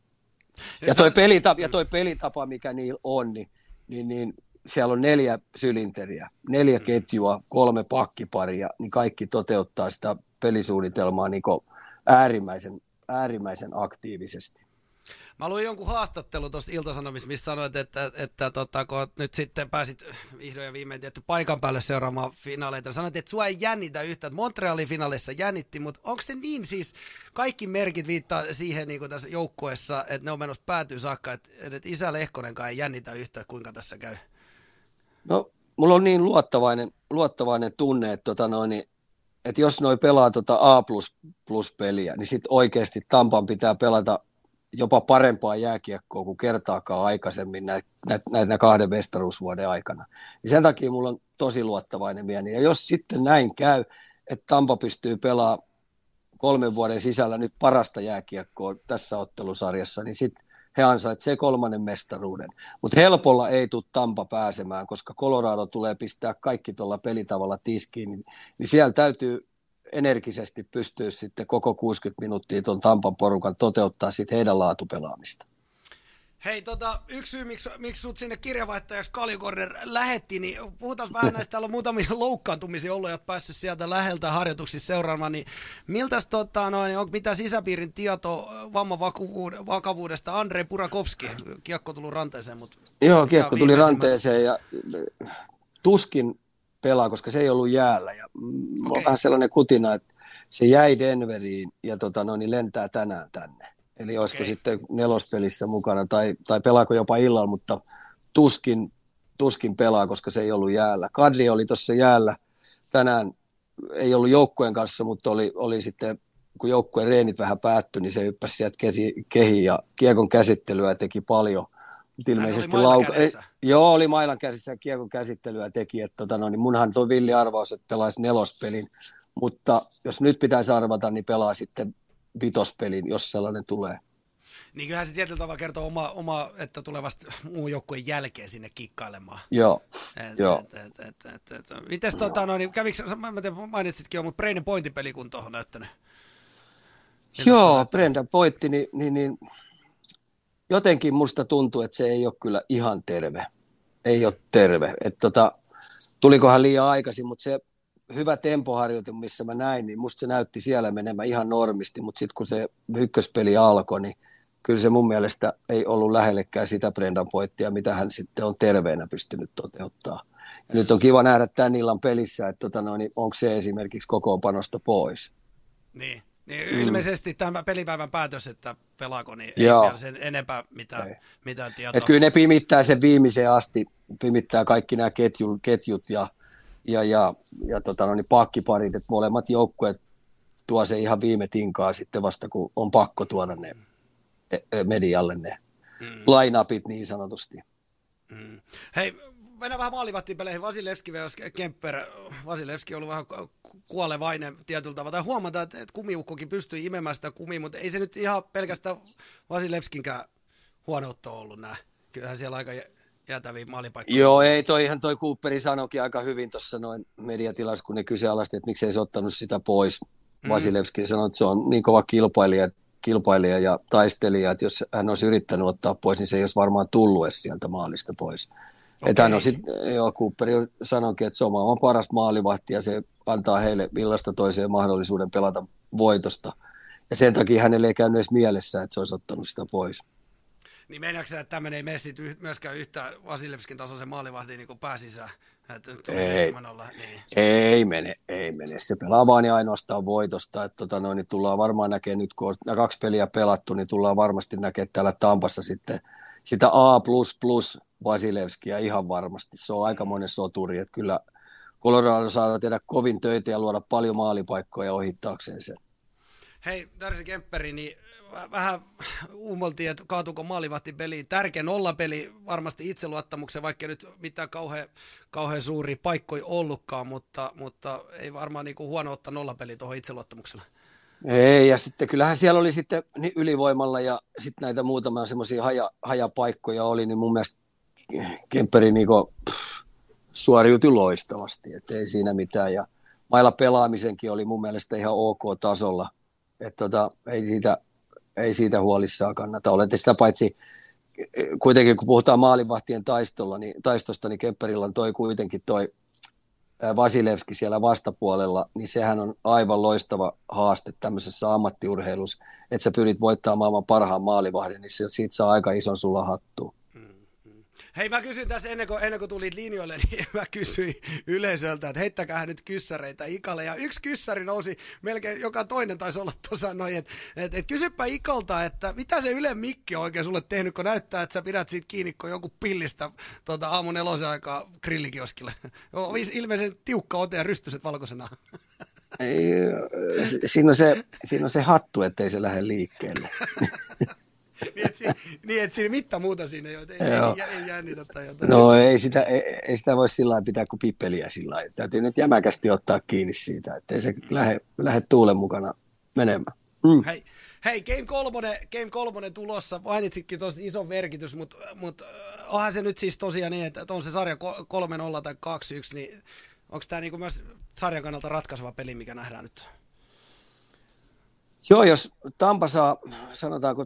Ja, ja toi, pelitapa, ja toi pelitapa, mikä niillä on, niin, niin, niin siellä on neljä sylinteriä, neljä ketjua, kolme pakkiparia, niin kaikki toteuttaa sitä pelisuunnitelmaa niin äärimmäisen, äärimmäisen aktiivisesti. Mä luin jonkun haastattelu tuossa Iltasanomissa, missä sanoit, että, että, että tota, kun nyt sitten pääsit vihdoin ja viimein tietty paikan päälle seuraamaan finaaleita, sanoit, että sua ei jännitä yhtään, että Montrealin finaalissa jännitti, mutta onko se niin siis, kaikki merkit viittaa siihen niin kuin tässä joukkueessa, että ne on menossa päätyy saakka, että, että isä Lehkonenkaan ei jännitä yhtään, kuinka tässä käy? No, mulla on niin luottavainen, luottavainen tunne, että, tota noin, että jos noi pelaa tota A++ peliä, niin sitten oikeasti Tampan pitää pelata jopa parempaa jääkiekkoa kuin kertaakaan aikaisemmin näitä näitä kahden mestaruusvuoden aikana. Ja sen takia mulla on tosi luottavainen mieli. Ja jos sitten näin käy, että Tampa pystyy pelaamaan kolmen vuoden sisällä nyt parasta jääkiekkoa tässä ottelusarjassa, niin sitten he ansaitsevat kolmannen mestaruuden. Mutta helpolla ei tule Tampa pääsemään, koska Colorado tulee pistää kaikki tuolla pelitavalla tiskiin, niin, niin siellä täytyy energisesti pystyä sitten koko 60 minuuttia tuon Tampan porukan toteuttaa sitten heidän laatupelaamista. Hei, tota, yksi syy, miksi, miksi sut sinne kirjavaihtajaksi Kaljukorner lähetti, niin puhutaan vähän näistä, täällä on muutamia *laughs* loukkaantumisia ollut, jotka päässyt sieltä läheltä harjoituksissa seuraamaan, niin miltäs tota, noin, on mitä sisäpiirin tieto vamman Andrei Purakovski, kiekko tuli ranteeseen, mutta... Joo, kiekko tuli ranteeseen ja tuskin pelaa, koska se ei ollut jäällä ja okay. on vähän sellainen kutina, että se jäi Denveriin ja tota, noin, niin lentää tänään tänne. Eli olisiko okay. sitten nelospelissä mukana tai, tai pelaako jopa illalla, mutta tuskin, tuskin pelaa, koska se ei ollut jäällä. Kadri oli tuossa jäällä tänään, ei ollut joukkueen kanssa, mutta oli, oli sitten, kun joukkueen reenit vähän päättyi, niin se hyppäsi sieltä kehi ja kiekon käsittelyä teki paljon. Mutta ilmeisesti lauka... Ei, joo, oli mailan käsissä ja kiekon käsittelyä teki. Että, tota, no, niin munhan tuo villi arvaus, että pelaisi nelospelin. Mutta jos nyt pitäisi arvata, niin pelaa sitten vitospelin, jos sellainen tulee. Niin kyllähän se tietyllä tavalla kertoo oma, oma että tulee vasta muun joukkueen jälkeen sinne kikkailemaan. Joo, et, joo. Et, et, et, et, et. Mites tota, no, niin kävikö, mä tiedän, mainitsitkin jo, mutta Brainen Pointin pelikunto on näyttänyt. Joo, Brendan Pointti, niin, niin, niin, jotenkin musta tuntuu, että se ei ole kyllä ihan terve. Ei ole terve. Et, tota, tulikohan liian aikaisin, mutta se hyvä tempoharjoite, missä mä näin, niin musta se näytti siellä menemään ihan normisti, mutta sitten kun se ykköspeli alkoi, niin kyllä se mun mielestä ei ollut lähellekään sitä Brendan pointtia, mitä hän sitten on terveenä pystynyt toteuttaa. Ja nyt on kiva nähdä tämän illan pelissä, että tota noin, niin onko se esimerkiksi kokoonpanosta pois. Niin, niin mm. ilmeisesti tämä pelipäivän päätös, että pelaako, niin Joo. ei vielä sen enempää mitään, mitään tietoa. Et kyllä ne pimittää sen viimeiseen asti, pimittää kaikki nämä ketjut, ketjut ja, ja, ja, ja tota, no niin pakkiparit, että molemmat joukkueet tuo se ihan viime tinkaa sitten vasta, kun on pakko tuoda ne e, e, medialle ne mm. line-upit niin sanotusti. Mm. Hei, mennään vähän maalivahtiin peleihin. Vasilevski vs. Kemper. Vasilevski on ollut vähän kuolevainen tietyllä tavalla. Tai huomata, että kumiukkokin pystyi imemään sitä kumia, mutta ei se nyt ihan pelkästään Vasilevskinkään huonoutta ollut nämä. Kyllähän siellä aika jäätäviä maalipaikkoja. Joo, ei toi ihan toi Cooperi sanoikin aika hyvin tuossa noin mediatilassa, kun ne kyseenalaisti, että miksei se ottanut sitä pois. Mm. Vasilevski sanoi, että se on niin kova kilpailija, kilpailija ja taistelija, että jos hän olisi yrittänyt ottaa pois, niin se ei olisi varmaan tullut edes sieltä maalista pois. Okay. Että hän on sitten, joo, Cooperi sanoikin, että se on maailman paras maalivahti ja se antaa heille illasta toiseen mahdollisuuden pelata voitosta. Ja sen takia hänelle ei käynyt edes mielessä, että se olisi ottanut sitä pois. Niin meinaatko että tämmöinen ei mene myöskään yhtään Vasilevskin tasoisen maalivahtiin niin pääsisään? ei, niin. ei mene, ei mene. Se pelaa vaan ja ainoastaan voitosta. Että tota noin, niin tullaan varmaan näkemään nyt, kun on kaksi peliä pelattu, niin tullaan varmasti näkemään täällä Tampassa sitten sitä A++ Vasilevskia ihan varmasti. Se on aika monen soturi, että kyllä Colorado saa tehdä kovin töitä ja luoda paljon maalipaikkoja ohittaakseen sen. Hei, Darcy Kempperi, niin vähän uumoltiin, että kaatuuko maalivahti peliin. Tärkeä nollapeli varmasti itseluottamuksen, vaikka nyt mitään kauhean, kauhean suuri paikkoja ollutkaan, mutta, mutta ei varmaan niin kuin huono ottaa nollapeli tuohon itseluottamuksella. Ei, ja sitten kyllähän siellä oli sitten ylivoimalla ja sitten näitä muutamia semmoisia haja, hajapaikkoja oli, niin mun mielestä Kemperi niin suoriutui loistavasti, että ei siinä mitään. Ja mailla pelaamisenkin oli mun mielestä ihan ok tasolla, että tota, ei, siitä, ei siitä huolissaan kannata. Olette sitä paitsi kuitenkin kun puhutaan maalivahtien taistolla, niin, taistosta, niin Kemperillä on toi kuitenkin toi Vasilevski siellä vastapuolella, niin sehän on aivan loistava haaste tämmöisessä ammattiurheilussa, että sä pyrit voittamaan maailman parhaan maalivahdin, niin siitä saa aika ison sulla hattua. Hei, mä kysyin tässä ennen kuin, ennen kuin tulit linjoille, *laughs* niin mä kysyin yleisöltä, että heittäkää nyt kyssäreitä Ikalle. Ja yksi kyssäri nousi, melkein joka toinen taisi olla tuossa noin, että et, et kysypä Ikalta, että mitä se Yle Mikki on oikein sulle tehnyt, kun näyttää, että sä pidät siitä kiinni, kun joku pillistä tuota, aamun nelosen aikaa grillikioskille. Ilmeisen tiukka ote ja rystyset valkoisena. Ei, siinä, on se, siinä on se hattu, ettei se lähde liikkeelle. *laughs* niin, että siinä, niin, että siinä mitta muuta siinä jo, ei, ei, ei jännitä tai jotain. No ei sitä, ei, ei sitä voi sillä pitää kuin pippeliä sillä lailla. Täytyy nyt jämäkästi ottaa kiinni siitä, ettei se mm. lähde, lähde tuulen mukana menemään. Mm. Hei, hei, Game 3, Game 3 tulossa, mainitsitkin tuosta ison merkitys, mutta, mutta äh, onhan se nyt siis tosiaan niin, että on se sarja 3-0 tai 2-1, niin onko tämä niinku myös sarjan kannalta ratkaiseva peli, mikä nähdään nyt? Joo, jos Tampa saa, sanotaanko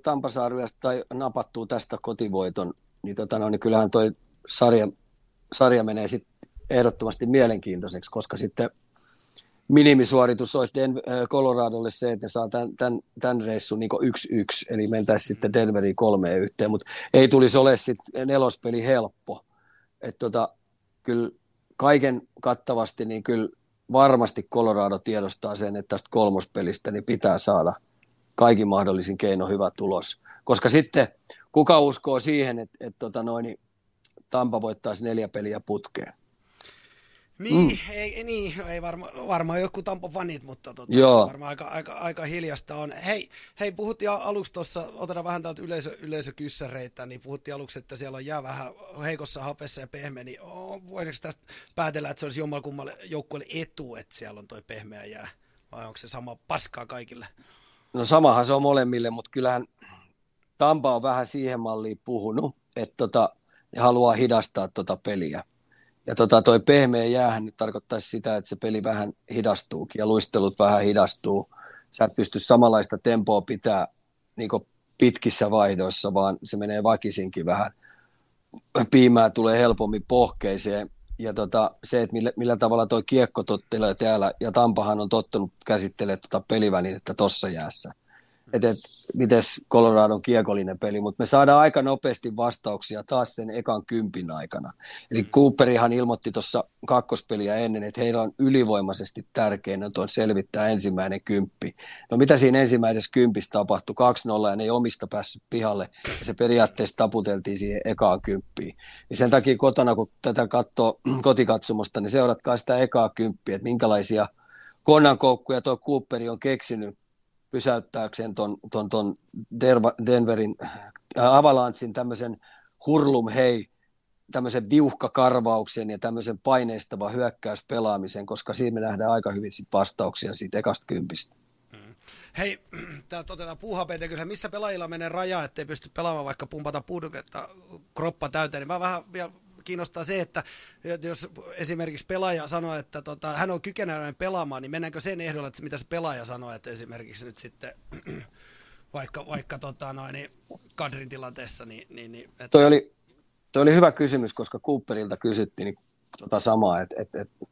ryöstä tai napattuu tästä kotivoiton, niin, tota no, niin kyllähän toi sarja, sarja menee sitten ehdottomasti mielenkiintoiseksi, koska sitten minimisuoritus olisi Den- äh, Coloradolle se, että saa tämän, tämän, tämän reissun niin yksi yksi, eli mentäisiin sitten Denveriin kolmeen yhteen, mutta ei tulisi ole sitten nelospeli helppo. Että tota, kyllä kaiken kattavasti, niin kyllä varmasti Colorado tiedostaa sen, että tästä kolmospelistä niin pitää saada kaikin mahdollisin keino hyvä tulos. Koska sitten kuka uskoo siihen, että, että tota noin, Tampa voittaisi neljä peliä putkeen? Niin, mm. ei, niin, ei varma, varmaan joku Tampo fanit, mutta tota, Joo. varmaan aika, aika, aika hiljasta on. Hei, hei puhuttiin aluksi tuossa, otetaan vähän täältä yleisö, yleisökyssäreitä, niin puhuttiin aluksi, että siellä on jää vähän heikossa hapessa ja pehmeä, niin oh, voidaanko tästä päätellä, että se olisi jommalkummalle joukkueelle etu, että siellä on toi pehmeä jää, vai onko se sama paskaa kaikille? No samahan se on molemmille, mutta kyllähän Tampa on vähän siihen malliin puhunut, että tota, ne haluaa hidastaa tota peliä ja tota, toi pehmeä jäähän nyt tarkoittaisi sitä, että se peli vähän hidastuukin ja luistelut vähän hidastuu. Sä et pysty samanlaista tempoa pitää niin pitkissä vaihdoissa, vaan se menee vakisinkin vähän. Piimää tulee helpommin pohkeiseen. Ja tota, se, että millä, millä tavalla toi kiekko tottelee täällä, ja Tampahan on tottunut käsittelemään tota pelivälinettä tuossa jäässä, että et, mites Coloradon kiekollinen peli, mutta me saadaan aika nopeasti vastauksia taas sen ekan kympin aikana. Eli mm. Cooperihan ilmoitti tuossa kakkospeliä ennen, että heillä on ylivoimaisesti tärkein on selvittää ensimmäinen kymppi. No mitä siinä ensimmäisessä kympissä tapahtui? 2-0 ja ne ei omista päässyt pihalle ja se periaatteessa taputeltiin siihen ekaan kymppiin. Ja sen takia kotona, kun tätä katsoo *clears throat* kotikatsomusta, niin seuratkaa sitä ekaa kymppiä, että minkälaisia konnankoukkuja tuo Cooperi on keksinyt pysäyttääkseen ton, ton, ton Denverin äh, Avalancin tämmöisen hurlum hei, tämmöisen viuhkakarvauksen ja tämmöisen paineistavan hyökkäyspelaamisen, koska siinä me nähdään aika hyvin sit vastauksia siitä ekasta kympistä. Mm. Hei, *clears throat* tämä otetaan puuhapeita missä pelaajilla menee raja, ettei pysty pelaamaan vaikka pumpata puduketta kroppa täyteen, niin mä vähän vielä kiinnostaa se, että jos esimerkiksi pelaaja sanoo, että tota, hän on kykeneväinen pelaamaan, niin mennäänkö sen ehdolla, että mitä se pelaaja sanoo, että esimerkiksi nyt sitten *clears throat* vaikka, vaikka tota, noin, niin kadrin tilanteessa. Niin, niin, niin, että... toi, oli, toi oli hyvä kysymys, koska Cooperilta kysyttiin niin, tota samaa, että, että, että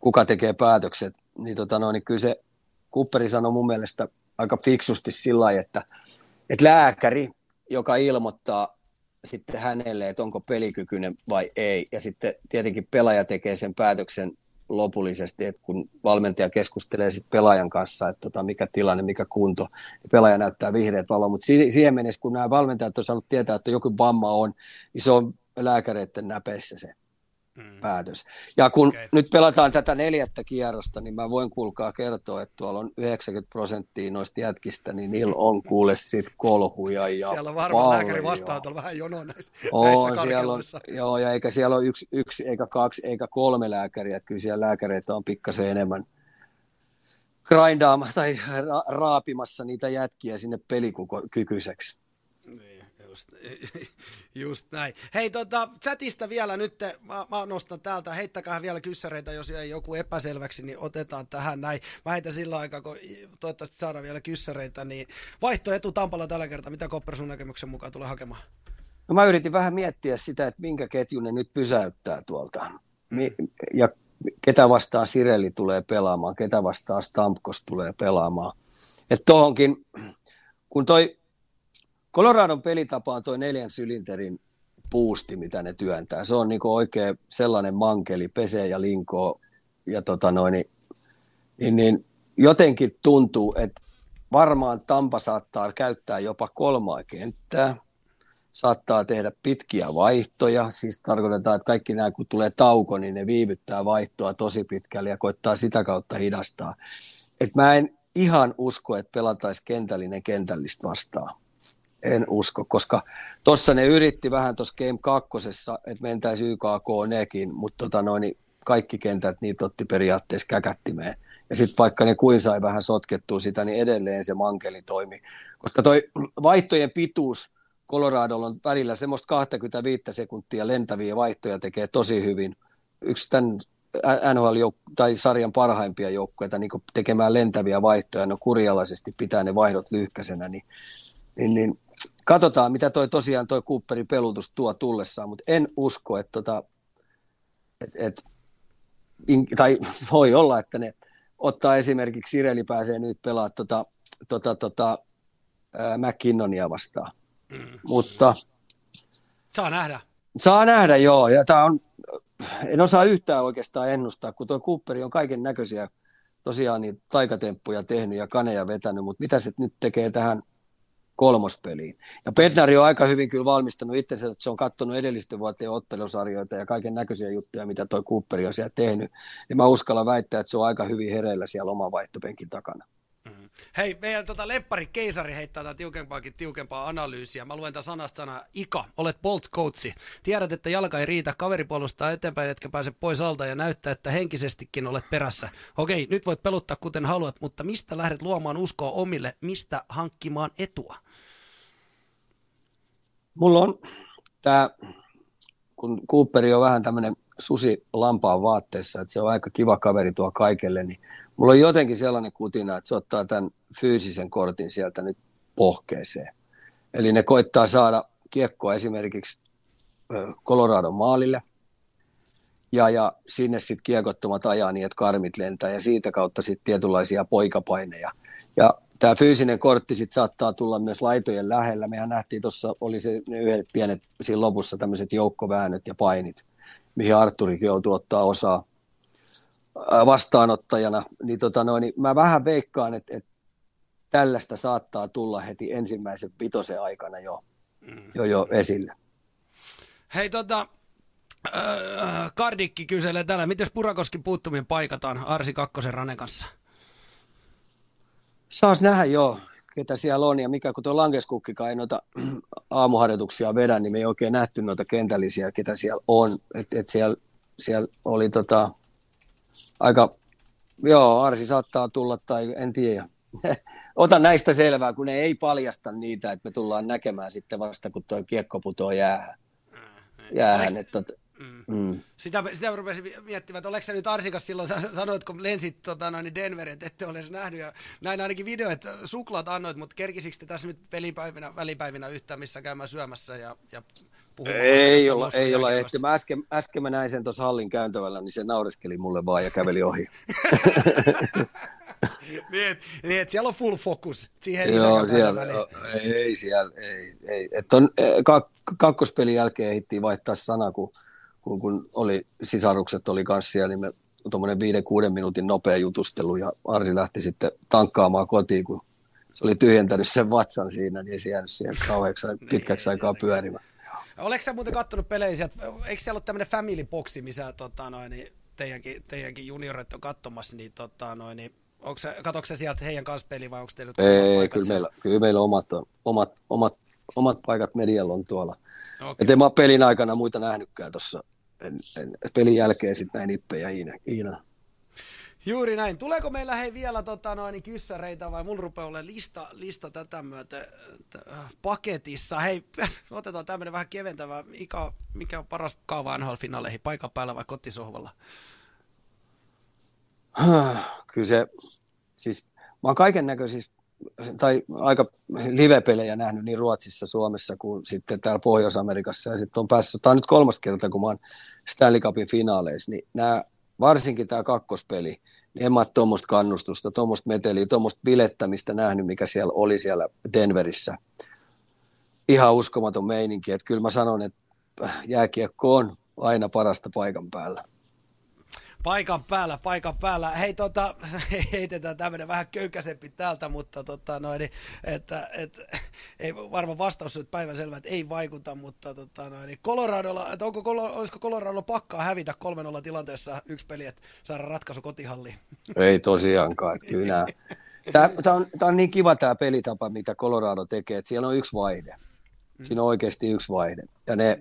kuka tekee päätökset. Niin, tota, no, niin kyllä se Cooperi sanoi mun mielestä aika fiksusti sillä lailla, että, että lääkäri, joka ilmoittaa sitten hänelle, että onko pelikykyinen vai ei. Ja sitten tietenkin pelaaja tekee sen päätöksen lopullisesti, että kun valmentaja keskustelee sitten pelaajan kanssa, että tota, mikä tilanne, mikä kunto, ja pelaaja näyttää vihreät valoa, mutta siihen mennessä, kun nämä valmentajat on saanut tietää, että joku vamma on, niin se on lääkäreiden näpeissä se mm. päätös. Ja kun okay. nyt pelataan tätä neljättä kierrosta, niin mä voin kuulkaa kertoa, että tuolla on 90 prosenttia noista jätkistä, niin niillä on kuule sit kolhuja ja Siellä on varmaan lääkäri vastaanotolla vähän jono näissä, on, näissä siellä on, Joo, ja eikä siellä ole yksi, yksi, eikä kaksi, eikä kolme lääkäriä, että kyllä siellä lääkäreitä on pikkasen enemmän grindaama tai ra- raapimassa niitä jätkiä sinne pelikykyiseksi. Niin. Just, *laughs* just näin. Hei, tota, chatista vielä nyt, mä, mä nostan täältä, heittäkää vielä kyssäreitä, jos ei joku epäselväksi, niin otetaan tähän näin. Mä heitän sillä aikaa, kun toivottavasti saadaan vielä kyssäreitä, niin vaihto etu Tampalla tällä kertaa, mitä Kopper sun näkemyksen mukaan tulee hakemaan? No mä yritin vähän miettiä sitä, että minkä ketjun ne nyt pysäyttää tuolta. Mi- ja ketä vastaan Sireli tulee pelaamaan, ketä vastaan Stamkos tulee pelaamaan. Että tohonkin, kun toi Coloradon pelitapa on tuo neljän sylinterin puusti, mitä ne työntää. Se on niinku oikein sellainen mankeli, pesee ja linkoo. Ja tota noin, niin, niin, niin jotenkin tuntuu, että varmaan Tampa saattaa käyttää jopa kolmaa kenttää. Saattaa tehdä pitkiä vaihtoja. Siis tarkoitetaan, että kaikki nämä, kun tulee tauko, niin ne viivyttää vaihtoa tosi pitkälle ja koittaa sitä kautta hidastaa. Et mä en ihan usko, että pelataisiin kentällinen kentällistä vastaan en usko, koska tuossa ne yritti vähän tuossa Game 2, että mentäisi YKK nekin, mutta tota noin, niin kaikki kentät niitä otti periaatteessa käkättimeen. Ja sitten vaikka ne kuin sai vähän sotkettua sitä, niin edelleen se mankeli toimi. Koska toi vaihtojen pituus Coloradolla on välillä semmoista 25 sekuntia lentäviä vaihtoja tekee tosi hyvin. Yksi tämän NHL tai sarjan parhaimpia joukkoja niin tekemään lentäviä vaihtoja, no kurjalaisesti pitää ne vaihdot lyhkäisenä, niin, niin, niin katsotaan, mitä toi tosiaan toi Cooperin pelutus tuo tullessaan, mutta en usko, että tota, et, et, in, tai voi olla, että ne ottaa esimerkiksi Sireli pääsee nyt pelaa tota, tota, tota, ää, McKinnonia vastaan. Mm. Mutta saa nähdä. Saa nähdä, joo. Ja tää on, en osaa yhtään oikeastaan ennustaa, kun tuo Cooperi on kaiken näköisiä tosiaan niitä taikatemppuja tehnyt ja kaneja vetänyt, mutta mitä se nyt tekee tähän – kolmospeliin. Ja Petnari on aika hyvin kyllä valmistanut itsensä, että se on katsonut edellisten vuotien ottelusarjoita ja kaiken näköisiä juttuja, mitä toi Cooperi on siellä tehnyt. Niin mä uskallan väittää, että se on aika hyvin hereillä siellä oman vaihtopenkin takana. Hei, meidän tota leppari keisari heittää tätä tiukempaakin tiukempaa analyysiä. Mä luen tämän sanasta sana Ika, olet Bolt coachi. Tiedät, että jalka ei riitä, kaveri puolustaa eteenpäin, etkä pääse pois alta ja näyttää, että henkisestikin olet perässä. Okei, nyt voit peluttaa kuten haluat, mutta mistä lähdet luomaan uskoa omille, mistä hankkimaan etua? Mulla on tämä, kun Cooperi on vähän tämmöinen susi lampaan vaatteessa, että se on aika kiva kaveri tuo kaikelle, niin mulla on jotenkin sellainen kutina, että se ottaa tämän fyysisen kortin sieltä nyt pohkeeseen. Eli ne koittaa saada kiekkoa esimerkiksi Coloradon maalille, ja, ja sinne sitten kiekottomat ajaa niin, että karmit lentää, ja siitä kautta sitten tietynlaisia poikapaineja. Ja tämä fyysinen kortti sit saattaa tulla myös laitojen lähellä. Mehän nähtiin tuossa, oli se ne yhdet pienet siinä lopussa tämmöiset joukkoväännöt ja painit, mihin Arturikin joutuu ottaa osaa vastaanottajana. Niin, tota noin, niin mä vähän veikkaan, että, että tällaista saattaa tulla heti ensimmäisen pitosen aikana jo, mm. jo, jo esille. Hei tota, äh, Kardikki kyselee täällä, miten Purakoskin puuttuminen paikataan Arsi Kakkosen Rane kanssa? Saas nähdä joo, ketä siellä on ja mikä, kun tuo Lankeskukkikaan ei noita *clears throat* aamuharjoituksia vedä, niin me ei oikein nähty noita kentällisiä, ketä siellä on. Et, et siellä, siellä oli tota, aika, joo, Arsi saattaa tulla tai en tiedä. *laughs* Otan näistä selvää, kun ne ei paljasta niitä, että me tullaan näkemään sitten vasta, kun tuo kiekko putoo jäähän. jäähän että, Mm. Mm. Sitä, sitä rupesin miettimään, että oliko se nyt Arsikas silloin, sanoit, kun lensit tota, noin Denverin, että ette ole nähnyt, ja näin ainakin video, että suklaat annoit, mutta kerkisikö te tässä nyt pelipäivinä, välipäivinä yhtään missä käymään syömässä ja, ja puhumaan? Ei olla, ei olla ehti. Mä äsken, äsken mä näin sen tuossa hallin kääntövällä, niin se naureskeli mulle vaan ja käveli ohi. *laughs* niin, et, niin, et siellä on full focus siihen Joo, siellä, ei siellä, ei, ei. Et on, eh, kak, kakkospelin jälkeen ehdittiin vaihtaa sana, kun kun, kun oli, sisarukset oli kanssa siellä, niin me tuommoinen viiden, kuuden minuutin nopea jutustelu ja Arsi lähti sitten tankkaamaan kotiin, kun se oli tyhjentänyt sen vatsan siinä, niin ei se jäänyt siihen kauheaksi niin, pitkäksi aikaa pyörimään. Oletko sä muuten kattonut pelejä sieltä, eikö siellä ole tämmöinen family boxi, missä tota, noin, niin teidänkin, teidänkin juniorit on katsomassa, niin, tota, noin, niin onko se, katsoiko se sieltä heidän kanssa peli vai onko teillä Ei, kyllä meillä, kyllä meillä omat, omat, omat, omat paikat medialla on tuolla. Okay. Et en mä pelin aikana muita nähnytkään tuossa pelin jälkeen sitten näin Ippe ja Iina. Iina. Juuri näin. Tuleeko meillä hei vielä tota, noin, kyssäreitä vai mulla rupeaa olemaan lista, lista tätä myötä paketissa. Hei, *laughs* otetaan tämmöinen vähän keventävä. Mikä, mikä on paras kaava NHL-finaaleihin, paikan päällä vai kotisohvalla? Kyllä se, siis mä oon kaiken näköisissä tai aika live-pelejä nähnyt niin Ruotsissa, Suomessa kuin sitten täällä Pohjois-Amerikassa. Ja sitten on päässyt, tämä on nyt kolmas kerta, kun mä oon Stanley Cupin finaaleissa, niin nämä, varsinkin tämä kakkospeli, niin en mä tuommoista kannustusta, tuommoista meteliä, tuommoista bilettämistä nähnyt, mikä siellä oli siellä Denverissä. Ihan uskomaton meininki, että kyllä mä sanon, että jääkiekko on aina parasta paikan päällä. Paikan päällä, paikan päällä. Hei, tota, *laughs* heitetään tämmöinen vähän köykäisempi täältä, mutta tota, noin, niin, että, että, ei varmaan vastaus päivän selvä, että ei vaikuta, mutta tota, noin, niin Coloradolla, että onko, olisiko Coloradolla pakkaa hävitä 3-0 tilanteessa yksi peli, että saada ratkaisu kotihalliin? Ei tosiaankaan, kyllä. Tämä, tämä, on, tämä on niin kiva tämä pelitapa, mitä Colorado tekee, että siellä on yksi vaihde. Siinä on oikeasti yksi vaihde. Ja ne,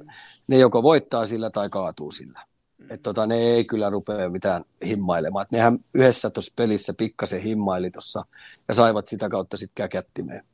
ne joko voittaa sillä tai kaatuu sillä. Että tota, ne ei kyllä rupea mitään himmailemaan. Et nehän yhdessä tuossa pelissä pikkasen himmaili tuossa ja saivat sitä kautta sitten käkättimeen.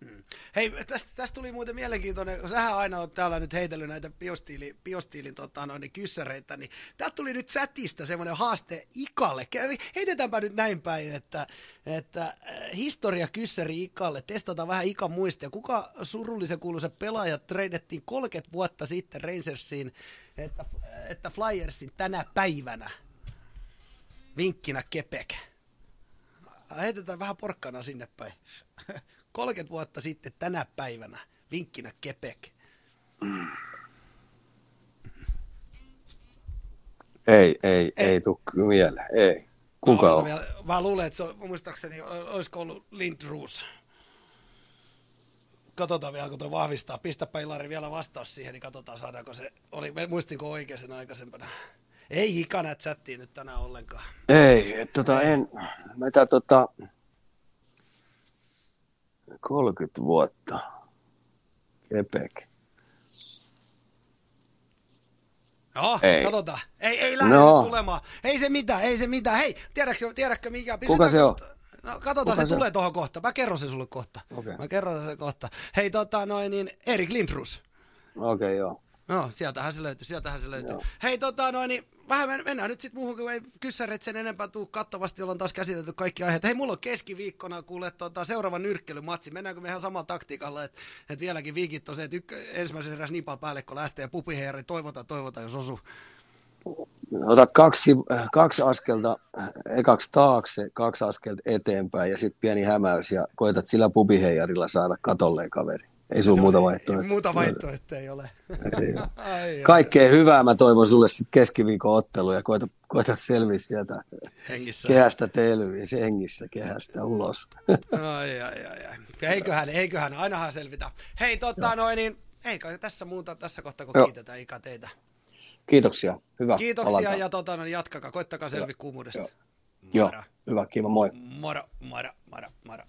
Mm. Hei, tästä, tästä tuli muuten mielenkiintoinen, kun sähän aina oot täällä nyt heitellyt näitä biostiili, biostiilin tota, noin, niin kyssäreitä, niin täältä tuli nyt chatista semmoinen haaste Ikalle. Heitetäänpä nyt näin päin, että, että äh, historia kyssäri Ikalle, testataan vähän Ikan muistia. Kuka surullisen kuuluisa pelaaja treidettiin 30 vuotta sitten Rangersiin että, että Flyersin tänä päivänä vinkkinä Kepek. Heitetään vähän porkkana sinne päin. *laughs* 30 vuotta sitten tänä päivänä vinkkinä Kepek. Ei, ei, ei, ei tule mieleen, ei. Kuka on? Vielä, mä luulen, että se on, muistaakseni, olisiko ollut Lindroos. Katsotaan vielä, kun tuo vahvistaa. Pistäpä Ilari vielä vastaus siihen, niin katsotaan saadaanko se, oli, muistinko oikein sen aikaisempana. Ei ikana chattiin nyt tänään ollenkaan. Ei, et, tota, en, mitä tota, 30 vuotta. Kepek. No, ei. katsotaan. Ei, ei lähde no. tulemaan. Ei se mitään, ei se mitään. Hei, tiedätkö, tiedätkö mikä? Kuka se on? No katsotaan, se, se tulee tuohon kohta. Mä kerron se sulle kohta. Okay. Mä kerron se kohta. Hei tota noin niin, Erik Lindrus. Okei, okay, joo. No, sieltähän se löytyy, sieltähän se löytyy. Joo. Hei tota noin niin, vähän mennään nyt sitten muuhun, kun ei kyssäret sen enempää tuu kattavasti, ollaan taas käsitelty kaikki aiheet. Hei, mulla on keskiviikkona kuule tota, seuraava nyrkkelymatsi. Mennäänkö me ihan samalla taktiikalla, että et vieläkin viikit on se, että ykkö, ensimmäisen eräs niin paljon päälle, kun lähtee ja pupiheeri, toivotaan, toivotaan, jos osuu. Ota kaksi, kaksi askelta ekaksi taakse, kaksi askelta eteenpäin ja sitten pieni hämäys ja koetat sillä pubiheijarilla saada katolleen kaveri. Ei sun muuta vaihtoehtoa. Muuta vaihtoehtoa ei ole. *laughs* Ai, Kaikkea hyvää mä toivon sulle sitten keskiviikon ottelu ja koeta, koeta selviä sieltä hengissä. kehästä telviä, se hengissä kehästä ulos. *laughs* ai, ai, ai, ai. Eiköhän, eiköhän, ainahan selvitä. Hei, tota noin, niin ei kai tässä muuta tässä kohtaa, kun Joo. kiitetään Ika teitä. Kiitoksia, hyvä. Kiitoksia Alantaa. ja tota, no, jatkakaa, koittakaa selvi kuumuudesta. Joo. Joo, hyvä, kiva, moi. Moro, moro, moro, moro.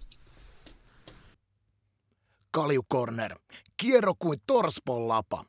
Kalju Corner. Kierro kuin torspon lapa.